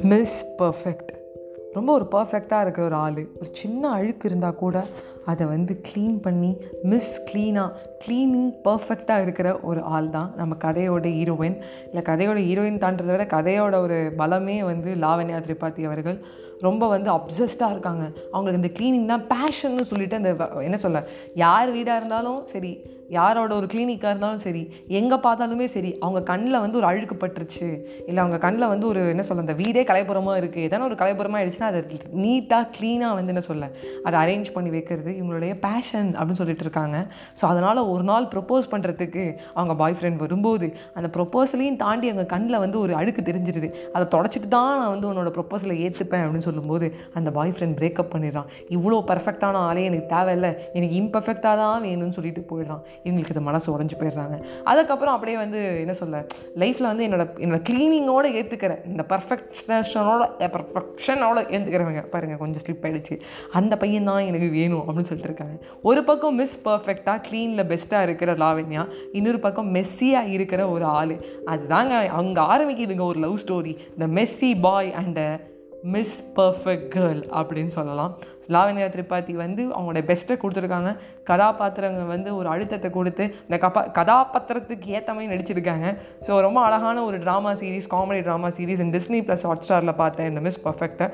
Miss perfect ரொம்ப ஒரு பர்ஃபெக்டாக இருக்கிற ஒரு ஆள். ஒரு சின்ன அழுக்கு இருந்தால் கூட அதை வந்து க்ளீன் பண்ணி மிஸ் க்ளீனாக க்ளீனிங் பர்ஃபெக்டாக இருக்கிற ஒரு ஆள் தான் நம்ம கதையோட ஹீரோயின் இல்லை கதையோட ஹீரோயின் தாண்டதை விட கதையோட ஒரு பலமே வந்து லாவண்யா திரிபாதி அவர்கள் ரொம்ப வந்து அப்சஸ்டாக இருக்காங்க. அவங்களுக்கு இந்த க்ளீனிங் தான் பேஷன்னு சொல்லிட்டு அந்த என்ன சொல்ல யார் வீடாக இருந்தாலும் சரி யாரோட ஒரு கிளினிக்காக இருந்தாலும் சரி எங்கே பார்த்தாலுமே சரி அவங்க கண்ணில் வந்து ஒரு அழுக்கு பட்டுருச்சு இல்லை அவங்க கண்ணில் வந்து ஒரு என்ன சொல்ல அந்த வீடே கலைப்புறமாக இருக்குது எதனா ஒரு கலைப்புறமாக ஆயிடுச்சுன்னா அதை நீட்டாக க்ளீனாக வந்து என்ன சொல்ல அதை அரேஞ்ச் பண்ணி வைக்கிறது இவங்களுடைய பேஷன் அப்படின்னு சொல்லிட்டு இருக்காங்க. ஸோ அதனால் ஒரு நாள் ப்ரப்போஸ் பண்ணுறதுக்கு அவங்க பாய் ஃப்ரெண்ட் வரும்போது அந்த ப்ரொப்போசலையும் தாண்டி அவங்க கண்ணில் வந்து ஒரு அழுக்கு தெரிஞ்சிருது. அதை தொடச்சிட்டு தான் நான் வந்து உன்னோட ப்ரொப்போசலை ஏற்றுப்பேன் அப்படின்னு சொல்லும்போது அந்த பாய் ஃப்ரெண்ட் பிரேக்கப் பண்ணிடுறான். இவ்வளோ பர்ஃபெக்டான ஆளே எனக்கு தேவையில்லை. எனக்கு இம்பர்ஃபெக்டாக தான் வேணும்னு சொல்லிட்டு போயிடுறான். இவங்களுக்கு இது மனசு உடஞ்சி போயிடுறாங்க. அதுக்கப்புறம் அப்படியே வந்து என்ன சொல்ல லைஃப்பில் வந்து என்னோட என்னோட க்ளீனிங்கோடு ஏற்றுக்கிற இந்த பர்ஃபெக்ஷனோட பர்ஃபெக்ஷனோட ஏற்றுக்கிறவங்க பாருங்கள் கொஞ்சம் ஸ்லிப் ஆகிடுச்சு அந்த பையன் தான் எனக்கு வேணும் அப்படின்னு சொல்லிட்டு இருக்காங்க. ஒரு பக்கம் மிஸ் பர்ஃபெக்டாக க்ளீனில் பெஸ்ட்டாக இருக்கிற லாவண்யா இன்னொரு பக்கம் மெஸ்ஸியாக இருக்கிற ஒரு ஆள். அதுதாங்க அங்கே ஆரம்பிக்குதுங்க ஒரு love story the messy boy and miss perfect girl அப்படின்னு சொல்லலாம். லாவண்யா திரிபாதி வந்து அவங்களோட பெஸ்ட்டை கொடுத்துருக்காங்க. கதாபாத்திரங்கள் வந்து ஒரு அழுத்தத்தை கொடுத்து இந்த கபா கதாபாத்திரத்துக்கு ஏற்ற மாதிரி நடிச்சிருக்காங்க. ஸோ ரொம்ப அழகான ஒரு drama series comedy drama series இந்த டிஸ்னி ப்ளஸ் ஹாட் ஸ்டாரில் பார்த்தேன் இந்த மிஸ் பர்ஃபெக்டை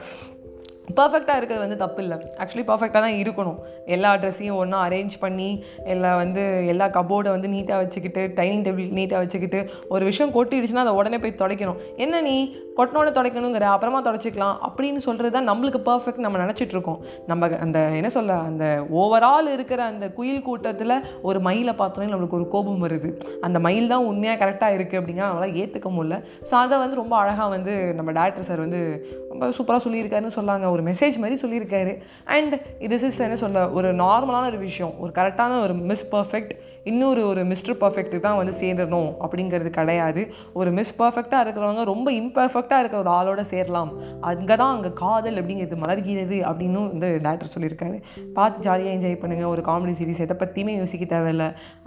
பர்ஃபெக்டாக இருக்கிறது வந்து தப்பு இல்லை. ஆக்சுவலி பர்ஃபெக்டாக தான் இருக்கணும். எல்லா ட்ரெஸ்ஸையும் ஒன்றா அரேஞ்ச் பண்ணி எல்லா வந்து எல்லா கபோர்டை வந்து நீட்டாக வச்சுக்கிட்டு டைனிங் டேபிள் நீட்டாக வச்சுக்கிட்டு ஒரு விஷயம் கொட்டிடுச்சுன்னா அதை உடனே போய் துடைக்கணும். என்ன நீ? கொட்டினோட துடைக்கணுங்கிற அப்புறமா துடைச்சிக்கலாம் அப்படின்னு சொல்கிறது தான் நம்மளுக்கு பர்ஃபெக்ட் நம்ம நினச்சிட்ருக்கோம் நம்ம அந்த என்ன சொல்ல அந்த ஓவரால் இருக்கிற அந்த குயில் கூட்டத்தில் ஒரு மயிலை பார்த்தோன்னே நம்மளுக்கு ஒரு கோபம் வருது. அந்த மயில் தான் உண்மையாக கரெக்டாக இருக்குது அப்படிங்கிற நம்மளால் ஏற்றுக்க முடியல. ஸோ அதை வந்து ரொம்ப அழகாக வந்து நம்ம டேரக்டர் சார் வந்து ரொம்ப சூப்பராக சொல்லியிருக்காருன்னு சொல்லாங்க ஒரு மெசேஜ் மாதிரி சொல்லியிருக்காரு. அண்ட் இது இஸ் என்ன சொல்ல ஒரு நார்மலான ஒரு விஷயம். ஒரு கரெக்டான ஒரு மிஸ் பர்ஃபெக்ட் இன்னொரு ஒரு மிஸ்டர் பர்ஃபெக்ட்டு தான் வந்து சேரணும் அப்படிங்கிறது கிடையாது. ஒரு மிஸ் பர்ஃபெக்டாக இருக்கிறவங்க ரொம்ப இம்பர்ஃபெக்ட் இம்பர்ஃபெக்டாக இருக்கிற ஒரு ஆளோட சேரலாம். அங்கே தான் அங்கே காதல் அப்படிங்கிறது மலர்கிறது அப்படின்னு வந்து டேரக்டர் சொல்லியிருக்காரு. பார்த்து ஜாலியாக என்ஜாய் பண்ணுங்கள் ஒரு காமெடி சீரிஸ் எதை பற்றியுமே யோசிக்க தேவையில்ல.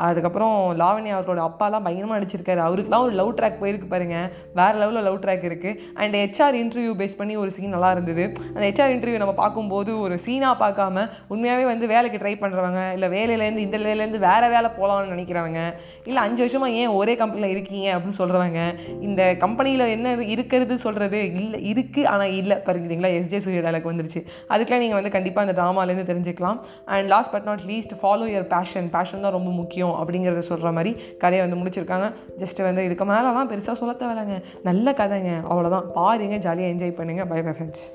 அதுக்கப்புறம் லாவண்யா அவரோட அப்பாலாம் பயங்கரமாக நடிச்சிருக்காரு. அவருக்குலாம் ஒரு லவ் ட்ராக் போயிருக்கு பாருங்கள் வேறு லெவலில் லவ் ட்ராக் இருக்குது அண்ட் ஹெச்ஆர் இன்டர்வியூ பேஸ் பண்ணி ஒரு சீன் நல்லா இருந்தது. அந்த ஹெச்ஆர் இன்டர்வியூ நம்ம பார்க்கும்போது ஒரு சீனாக பார்க்காம உண்மையாகவே வந்து வேலைக்கு ட்ரை பண்ணுறவங்க இல்லை வேலையிலேருந்து இந்த வேலையிலேருந்து வேறு வேலை போகலான்னு நினைக்கிறவங்க இல்லை அஞ்சு வருஷமாக ஏன் ஒரே கம்பெனியில் இருக்கீங்க அப்படின்னு சொல்கிறவங்க இந்த கம்பெனியில் என்ன இருக்கிறது சொல்கிறது இல்லை இருக்குது ஆனால் இல்லை. பாருங்களா எஸ்ஜே சூரிய டைலாக் வந்துருச்சு. அதுக்கெலாம் நீங்கள் வந்து கண்டிப்பாக அந்த ட்ராமாலேருந்து தெரிஞ்சுக்கலாம். And last but not least follow your passion passion தான் ரொம்ப முக்கியம் அப்படிங்கிறத சொல்கிற மாதிரி கதையை வந்து முடிச்சிருக்காங்க. ஜஸ்ட் வந்து இதுக்கு மேலெலாம் பெருசாக சொல்ல தேவையில்லைங்க. நல்ல கதைங்க. அவ்வளோதான் பாருங்க ஜாலியாக என்ஜாய் பண்ணுங்கள் பை பை ஃப்ரெண்ட்ஸ்